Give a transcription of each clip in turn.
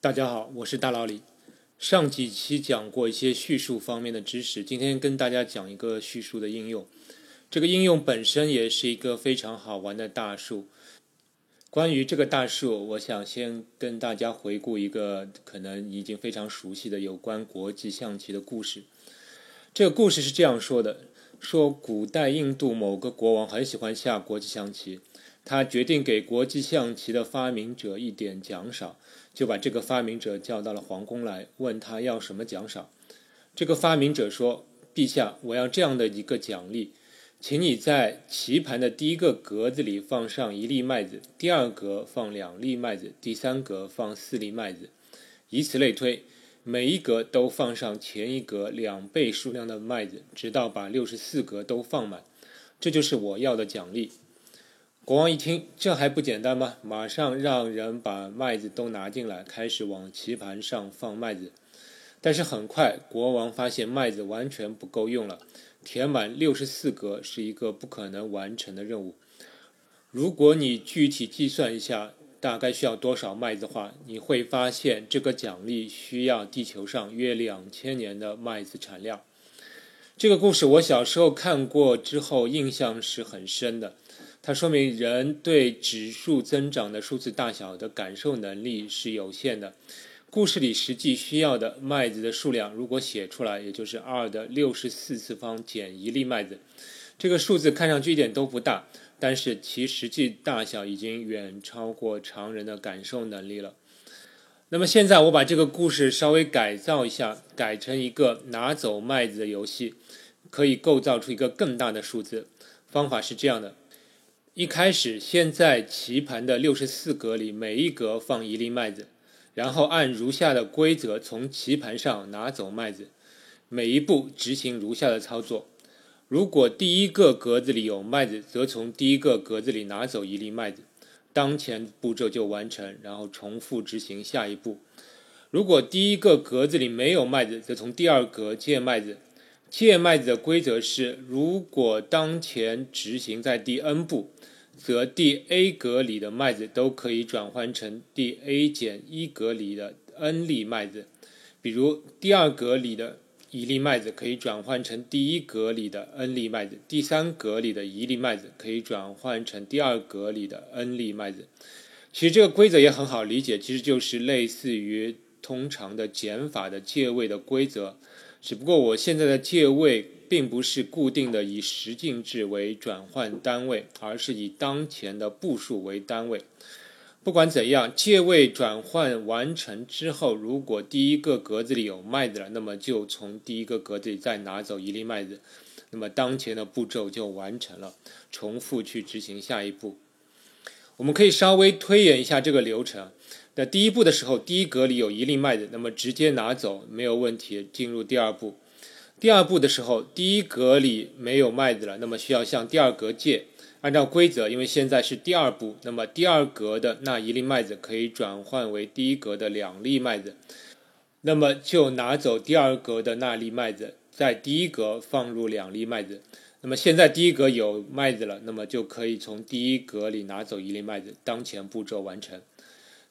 大家好，我是大老李。上几期讲过一些叙述方面的知识，今天跟大家讲一个叙述的应用。这个应用本身也是一个非常好玩的大树。关于这个大树，我想先跟大家回顾一个可能已经非常熟悉的有关国际象棋的故事。这个故事是这样说的：说古代印度某个国王很喜欢下国际象棋。他决定给国际象棋的发明者一点奖赏，就把这个发明者叫到了皇宫来，问他要什么奖赏。这个发明者说：“陛下，我要这样的一个奖励，请你在棋盘的第一个格子里放上一粒麦子，第二格放两粒麦子，第三格放四粒麦子，以此类推，每一格都放上前一格两倍数量的麦子，直到把六十四格都放满。这就是我要的奖励。”国王一听，这还不简单吗？马上让人把麦子都拿进来，开始往棋盘上放麦子。但是很快，国王发现麦子完全不够用了，填满六十四格是一个不可能完成的任务。如果你具体计算一下，大概需要多少麦子的话，你会发现这个奖励需要地球上约两千年的麦子产量。这个故事我小时候看过之后，印象是很深的。它说明人对指数增长的数字大小的感受能力是有限的。故事里实际需要的麦子的数量，如果写出来，也就是二的六十四次方减一粒麦子。这个数字看上去一点都不大，但是其实际大小已经远超过常人的感受能力了。那么现在我把这个故事稍微改造一下，改成一个拿走麦子的游戏，可以构造出一个更大的数字。方法是这样的。一开始，先在棋盘的六十四格里每一格放一粒麦子，然后按如下的规则从棋盘上拿走麦子。每一步执行如下的操作：如果第一个格子里有麦子，则从第一个格子里拿走一粒麦子，当前步骤就完成，然后重复执行下一步。如果第一个格子里没有麦子，则从第二格借麦子。借麦子的规则是：如果当前执行在第 n 步，则第 a 格里的麦子都可以转换成第 a 减一格里的 n 粒麦子。比如，第二格里的一粒麦子可以转换成第一格里的 n 粒麦子，第三格里的一粒麦子可以转换成第二格里的 n 粒麦子。其实这个规则也很好理解，其实就是类似于通常的减法的借位的规则。只不过我现在的借位并不是固定的以十进制为转换单位，而是以当前的步数为单位。不管怎样，借位转换完成之后，如果第一个格子里有麦子了，那么就从第一个格子里再拿走一粒麦子，那么当前的步骤就完成了。重复去执行下一步。我们可以稍微推演一下这个流程。在第一步的时候，第一格里有一粒麦子，那么直接拿走没有问题。进入第二步，第二步的时候，第一格里没有麦子了，那么需要向第二格借。按照规则，因为现在是第二步，那么第二格的那一粒麦子可以转换为第一格的两粒麦子，那么就拿走第二格的那粒麦子，在第一格放入两粒麦子。那么现在第一格有麦子了，那么就可以从第一格里拿走一粒麦子。当前步骤完成。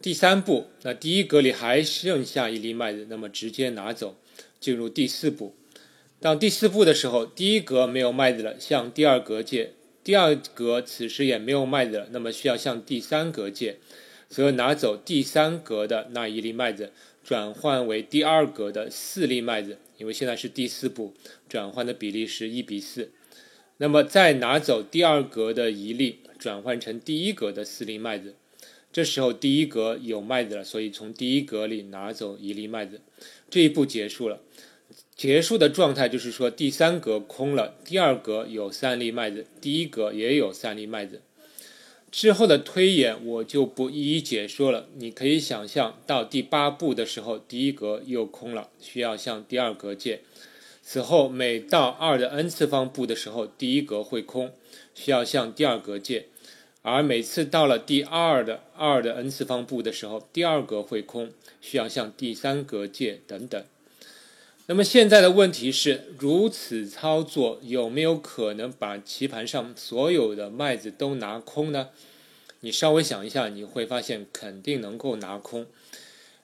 第三步，那第一格里还剩下一粒麦子，那么直接拿走。进入第四步，到第四步的时候，第一格没有麦子了，向第二格借；第二格此时也没有麦子了，那么需要向第三格借，则拿走第三格的那一粒麦子，转换为第二格的四粒麦子，因为现在是第四步，转换的比例是一比四。那么再拿走第二格的一粒，转换成第一格的四粒麦子。这时候第一格有麦子了，所以从第一格里拿走一粒麦子，这一步结束了。结束的状态就是说第三格空了，第二格有三粒麦子，第一格也有三粒麦子。之后的推演我就不一一解说了。你可以想象到第八步的时候，第一格又空了，需要向第二格借。此后每到二的 n 次方步的时候，第一格会空，需要向第二格借。而每次到了第二的二的 n 次方步的时候，第二格会空，需要向第三格借等等。那么现在的问题是，如此操作有没有可能把棋盘上所有的麦子都拿空呢？你稍微想一下，你会发现肯定能够拿空。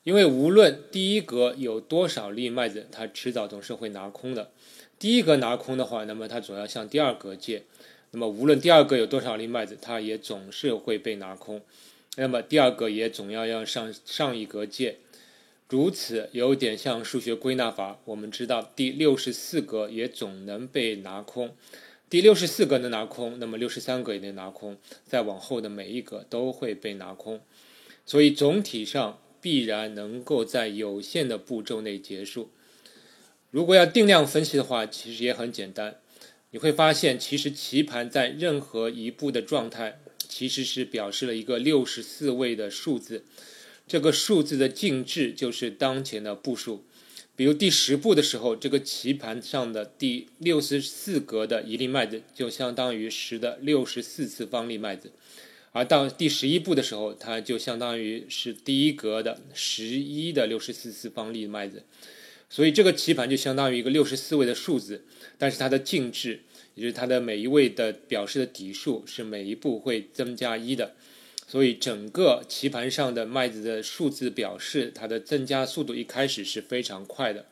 因为无论第一格有多少粒麦子，它迟早总是会拿空的。第一格拿空的话，那么它总要向第二格借。那么无论第二格有多少粒麦子，它也总是会被拿空。那么第二个也总要要上上一格借，如此有点像数学归纳法。我们知道第六十四格也总能被拿空，第六十四格能拿空，那么六十三格也能拿空，再往后的每一个都会被拿空。所以总体上必然能够在有限的步骤内结束。如果要定量分析的话，其实也很简单。你会发现，其实棋盘在任何一步的状态，其实是表示了一个六十四位的数字。这个数字的进制就是当前的步数。比如第十步的时候，这个棋盘上的第六十四格的一粒麦子，就相当于十的六十四次方粒麦子；而到第十一步的时候，它就相当于是第一格的十一的六十四次方粒麦子。所以这个棋盘就相当于一个六十四位的数字，但是它的进制，也就是它的每一位的表示的底数是每一步会增加一的，所以整个棋盘上的麦子的数字表示它的增加速度一开始是非常快的，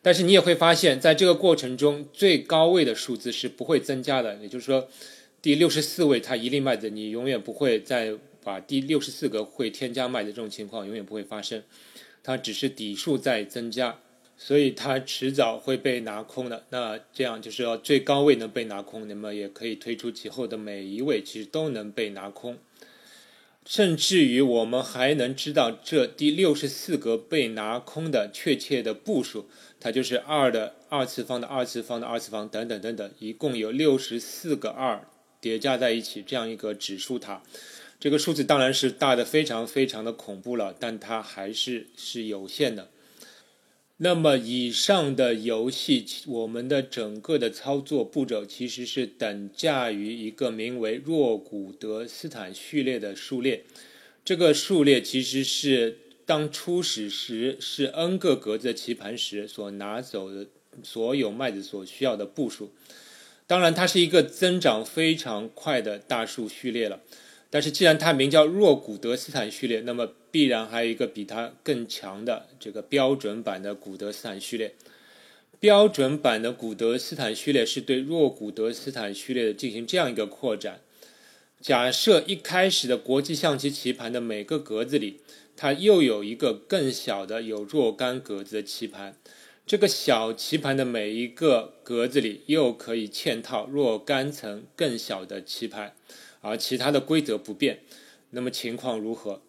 但是你也会发现，在这个过程中最高位的数字是不会增加的，也就是说，第六十四位它一粒麦子，你永远不会再把第六十四格会添加麦子这种情况永远不会发生，它只是底数在增加。所以它迟早会被拿空的。那这样就是要最高位能被拿空，那么也可以推出其后的每一位其实都能被拿空，甚至于我们还能知道这第六十四格被拿空的确切的步数，它就是二的二次方的二次方的二次方等等等等，一共有六十四个二叠加在一起这样一个指数塔。这个数字当然是大的非常非常的恐怖了，但它还是是有限的。那么以上的游戏，我们的整个的操作步骤其实是等价于一个名为若古德斯坦序列的数列。这个数列其实是当初始时是 n 个格子的棋盘时所拿走的所有麦子所需要的步数。当然，它是一个增长非常快的大数序列了。但是，既然它名叫若古德斯坦序列，那么必然还有一个比它更强的这个标准版的古德斯坦序列。标准版的古德斯坦序列是对若古德斯坦序列进行这样一个扩展：假设一开始的国际象棋棋盘的每个格子里，它又有一个更小的有若干格子的棋盘，这个小棋盘的每一个格子里又可以嵌套若干层更小的棋盘。而其他的规则不变，那么情况如何？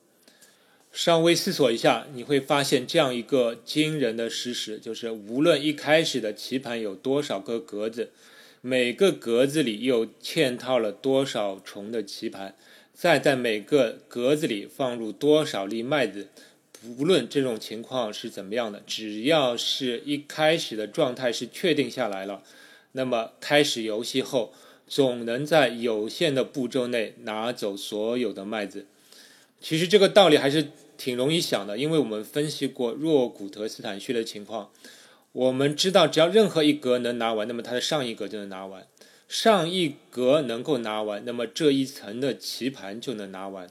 稍微思索一下，你会发现这样一个惊人的事实：就是无论一开始的棋盘有多少个格子，每个格子里又嵌套了多少重的棋盘，再在每个格子里放入多少粒麦子，不论这种情况是怎么样的，只要是一开始的状态是确定下来了，那么开始游戏后。总能在有限的步骤内拿走所有的麦子。其实这个道理还是挺容易想的，因为我们分析过若古德斯坦序的情况，我们知道只要任何一格能拿完，那么它的上一格就能拿完；上一格能够拿完，那么这一层的棋盘就能拿完；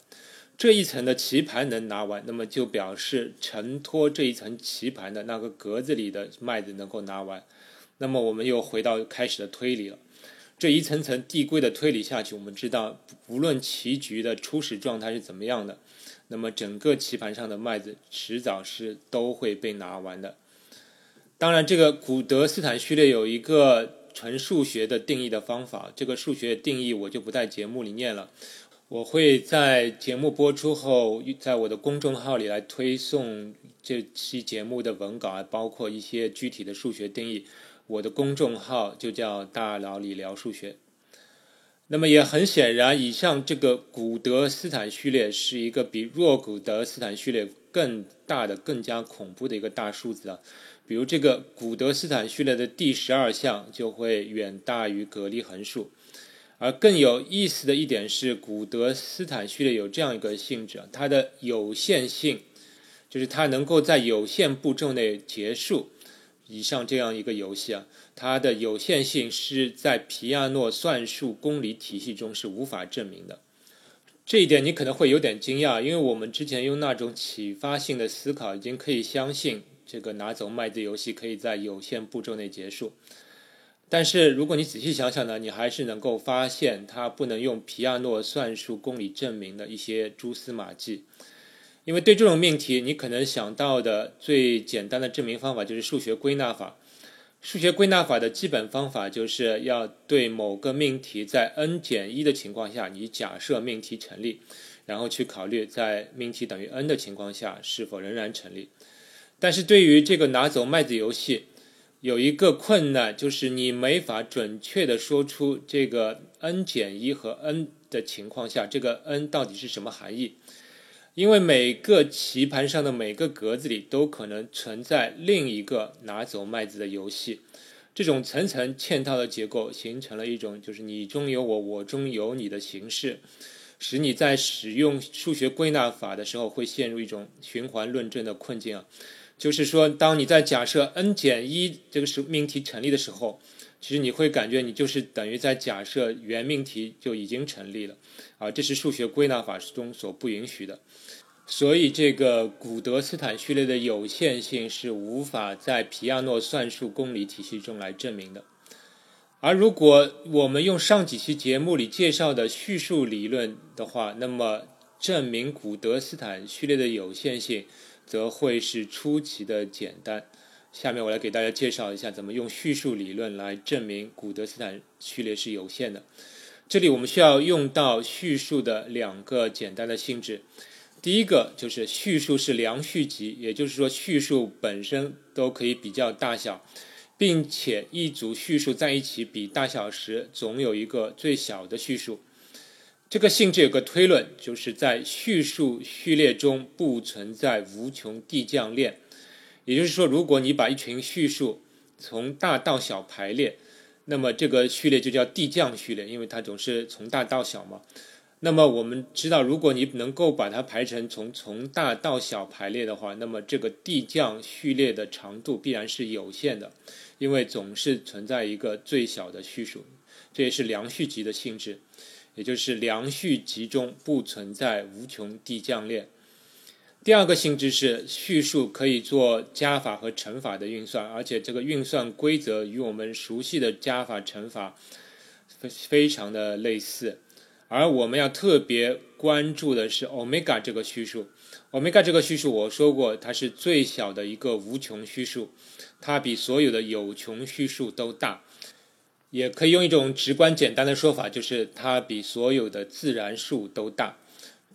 这一层的棋盘能拿完，那么就表示承托这一层棋盘的那个格子里的麦子能够拿完。那么我们又回到开始的推理了。这一层层递归的推理下去，我们知道，无论棋局的初始状态是怎么样的，那么整个棋盘上的麦子迟早是都会被拿完的。当然，这个古德斯坦序列有一个纯数学的定义的方法，这个数学定义我就不在节目里念了，我会在节目播出后，在我的公众号里来推送这期节目的文稿，包括一些具体的数学定义。我的公众号就叫“大佬理聊数学”。那么也很显然，以上这个古德斯坦序列是一个比若古德斯坦序列更大的、更加恐怖的一个大数字啊。比如这个古德斯坦序列的第十二项就会远大于格里横数。而更有意思的一点是，古德斯坦序列有这样一个性质，它的有限性就是它能够在有限步骤内结束。以上这样一个游戏啊，它的有限性是在皮亚诺算术公理体系中是无法证明的。这一点你可能会有点惊讶，因为我们之前用那种启发性的思考，已经可以相信这个拿走麦子游戏可以在有限步骤内结束。但是如果你仔细想想呢，你还是能够发现它不能用皮亚诺算术公理证明的一些蛛丝马迹。因为对这种命题，你可能想到的最简单的证明方法就是数学归纳法。数学归纳法的基本方法就是要对某个命题在 n 减一的情况下，你假设命题成立，然后去考虑在命题等于 n 的情况下是否仍然成立。但是对于这个拿走麦子游戏，有一个困难，就是你没法准确的说出这个 n 减一和 n 的情况下，这个 n 到底是什么含义。因为每个棋盘上的每个格子里都可能存在另一个拿走麦子的游戏，这种层层嵌套的结构形成了一种就是你中有我，我中有你的形式，使你在使用数学归纳法的时候会陷入一种循环论证的困境啊。就是说，当你在假设 n 减一这个是命题成立的时候，其实你会感觉你就是等于在假设原命题就已经成立了啊，这是数学归纳法中所不允许的。所以，这个古德斯坦序列的有限性是无法在皮亚诺算术公理体系中来证明的。而如果我们用上几期节目里介绍的叙述理论的话，那么证明古德斯坦序列的有限性则会是出奇的简单。下面我来给大家介绍一下怎么用叙述理论来证明古德斯坦序列是有限的。这里我们需要用到叙述的两个简单的性质。第一个就是叙述是良序集，也就是说叙述本身都可以比较大小，并且一组叙述在一起比大小时，总有一个最小的叙述。这个性质有个推论，就是在叙述序列中不存在无穷递降链。也就是说，如果你把一群序数从大到小排列，那么这个序列就叫递降序列，因为它总是从大到小嘛。那么我们知道，如果你能够把它排成从从大到小排列的话，那么这个递降序列的长度必然是有限的，因为总是存在一个最小的序数，这也是良序集的性质，也就是良序集中不存在无穷递降链。第二个性质是序数可以做加法和乘法的运算，而且这个运算规则与我们熟悉的加法乘法非非常的类似。而我们要特别关注的是欧米伽这个序数。欧米伽这个序数，我说过，它是最小的一个无穷序数，它比所有的有穷序数都大。也可以用一种直观简单的说法，就是它比所有的自然数都大。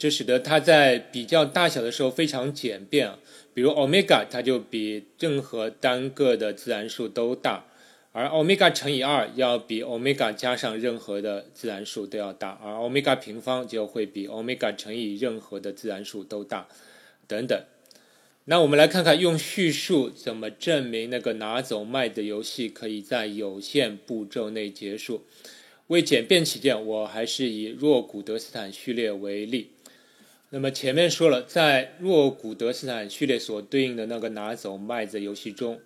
这使得它在比较大小的时候非常简便。比如欧米伽，它就比任何单个的自然数都大。而欧米伽乘以二要比欧米伽加上任何的自然数都要大，而欧米伽平方就会比欧米伽乘以任何的自然数都大，等等。那我们来看看用叙述怎么证明那个拿走麦的游戏可以在有限步骤内结束。为简便起见，我还是以若古德斯坦序列为例。那么前面说了，在若古德斯坦序列所对应的那个拿走麦子游戏中。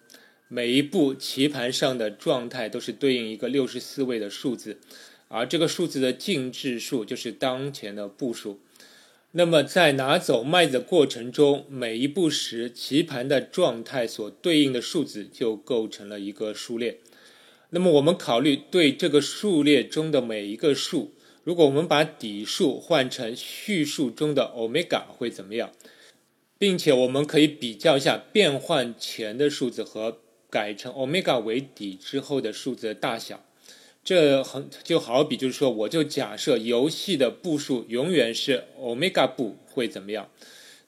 每一步棋盘上的状态都是对应一个六十四位的数字，而这个数字的进制数就是当前的步数。那么在拿走麦子的过程中，每一步时棋盘的状态所对应的数字就构成了一个数列。那么我们考虑对这个数列中的每一个数，如果我们把底数换成序数中的欧米伽会怎么样？并且我们可以比较一下变换前的数字和。改成欧米伽为底之后的数字的大小，这很就好比就是说，我就假设游戏的步数永远是欧米伽步会怎么样？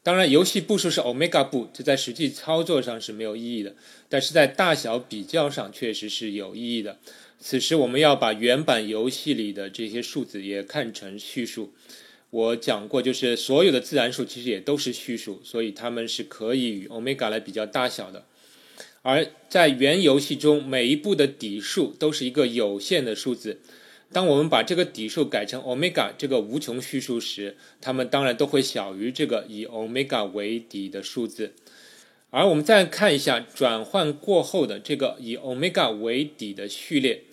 当然，游戏步数是欧米伽步，这在实际操作上是没有意义的，但是在大小比较上确实是有意义的。此时我们要把原版游戏里的这些数字也看成序数。我讲过，就是所有的自然数其实也都是序数，所以它们是可以与欧米伽来比较大小的。而在原游戏中，每一步的底数都是一个有限的数字。当我们把这个底数改成欧米伽这个无穷序数时，它们当然都会小于这个以欧米伽为底的数字。而我们再看一下转换过后的这个以 omega 为底的序列，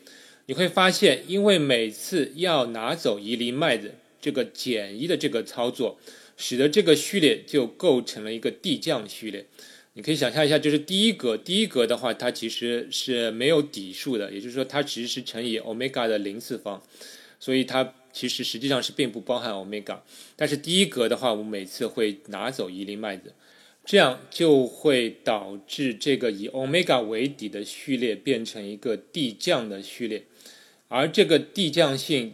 你会发现，因为每次要拿走一粒麦子，这个减一的这个操作，使得这个序列就构成了一个递降序列。你可以想象一下，就是第一格，第一格的话，它其实是没有底数的，也就是说，它其实是乘以 omega 的零次方，所以它其实实际上是并不包含 omega。但是第一格的话，我们每次会拿走一粒麦子，这样就会导致这个以欧米伽为底的序列变成一个递降的序列，而这个递降性，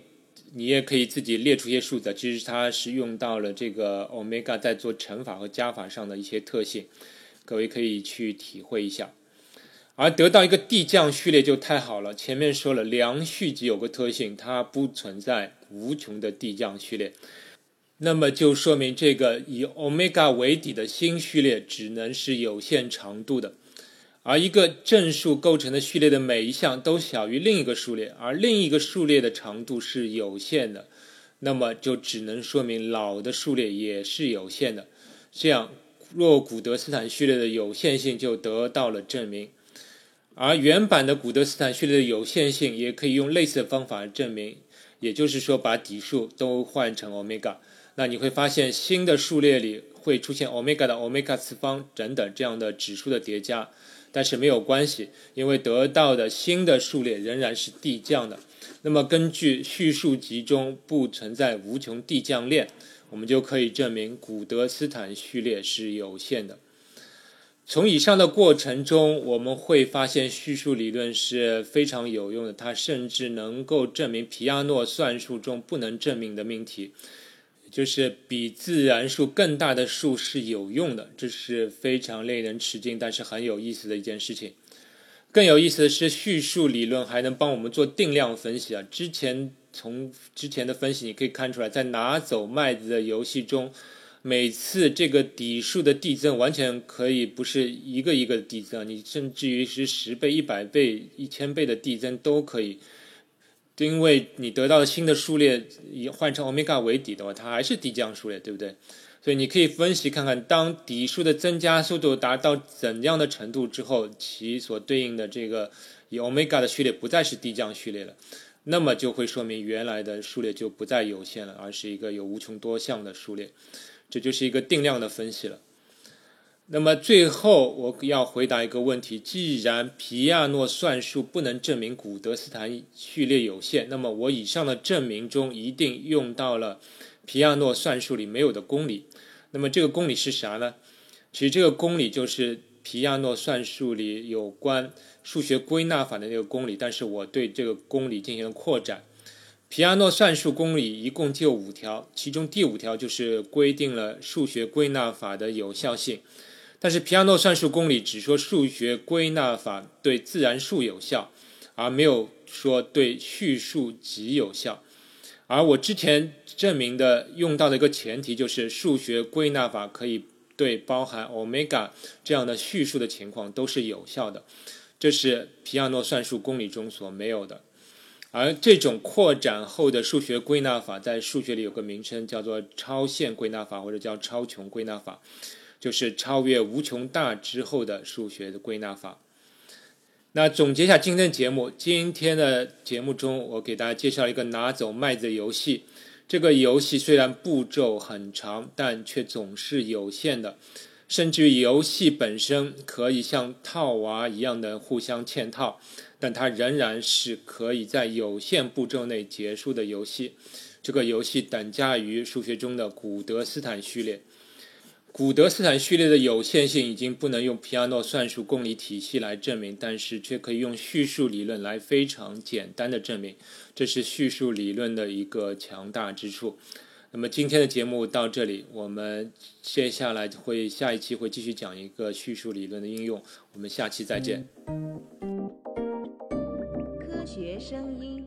你也可以自己列出一些数字，其实它是用到了这个欧米伽在做乘法和加法上的一些特性。各位可以去体会一下，而得到一个递降序列就太好了。前面说了，良序集有个特性，它不存在无穷的递降序列，那么就说明这个以欧米伽为底的新序列只能是有限长度的。而一个正数构成的序列的每一项都小于另一个数列，而另一个数列的长度是有限的，那么就只能说明老的数列也是有限的。这样。若古德斯坦序列的有限性就得到了证明，而原版的古德斯坦序列的有限性也可以用类似的方法证明，也就是说把底数都换成欧米伽，那你会发现新的数列里会出现欧米伽的欧米伽次方等等这样的指数的叠加，但是没有关系，因为得到的新的数列仍然是递降的。那么根据序数集中不存在无穷递降链。我们就可以证明古德斯坦序列是有限的。从以上的过程中，我们会发现叙述理论是非常有用的，它甚至能够证明皮亚诺算术中不能证明的命题，就是比自然数更大的数是有用的。这是非常令人吃惊，但是很有意思的一件事情。更有意思的是，叙述理论还能帮我们做定量分析啊！之前。从之前的分析，你可以看出来，在拿走麦子的游戏中，每次这个底数的递增完全可以不是一个一个递增，你甚至于是十倍、一百倍、一千倍的递增都可以，因为你得到新的数列以换成欧米伽为底的话，它还是递降数列，对不对？所以你可以分析看看，当底数的增加速度达到怎样的程度之后，其所对应的这个以欧米伽的序列不再是递降序列了。那么就会说明原来的数列就不再有限了，而是一个有无穷多项的数列，这就是一个定量的分析了。那么最后我要回答一个问题：既然皮亚诺算术不能证明古德斯坦序列有限，那么我以上的证明中一定用到了皮亚诺算术里没有的公理。那么这个公理是啥呢？其实这个公理就是。皮亚诺算术里有关数学归纳法的那个公理，但是我对这个公理进行了扩展。皮亚诺算术公理一共就五条，其中第五条就是规定了数学归纳法的有效性。但是皮亚诺算术公理只说数学归纳法对自然数有效，而没有说对序数集有效。而我之前证明的用到的一个前提就是数学归纳法可以。对包含欧米伽这样的叙述的情况都是有效的，这是皮亚诺算术公理中所没有的。而这种扩展后的数学归纳法，在数学里有个名称叫做超限归纳法，或者叫超穷归纳法，就是超越无穷大之后的数学的归纳法。那总结一下今天的节目，今天的节目中，我给大家介绍一个拿走麦子的游戏。这个游戏虽然步骤很长，但却总是有限的，甚至于游戏本身可以像套娃一样的互相嵌套，但它仍然是可以在有限步骤内结束的游戏。这个游戏等价于数学中的古德斯坦序列。古德斯坦序列的有限性已经不能用皮亚诺算术公理体系来证明，但是却可以用叙述理论来非常简单的证明，这是叙述理论的一个强大之处。那么今天的节目到这里，我们接下来会下一期会继续讲一个叙述理论的应用，我们下期再见。科学声音。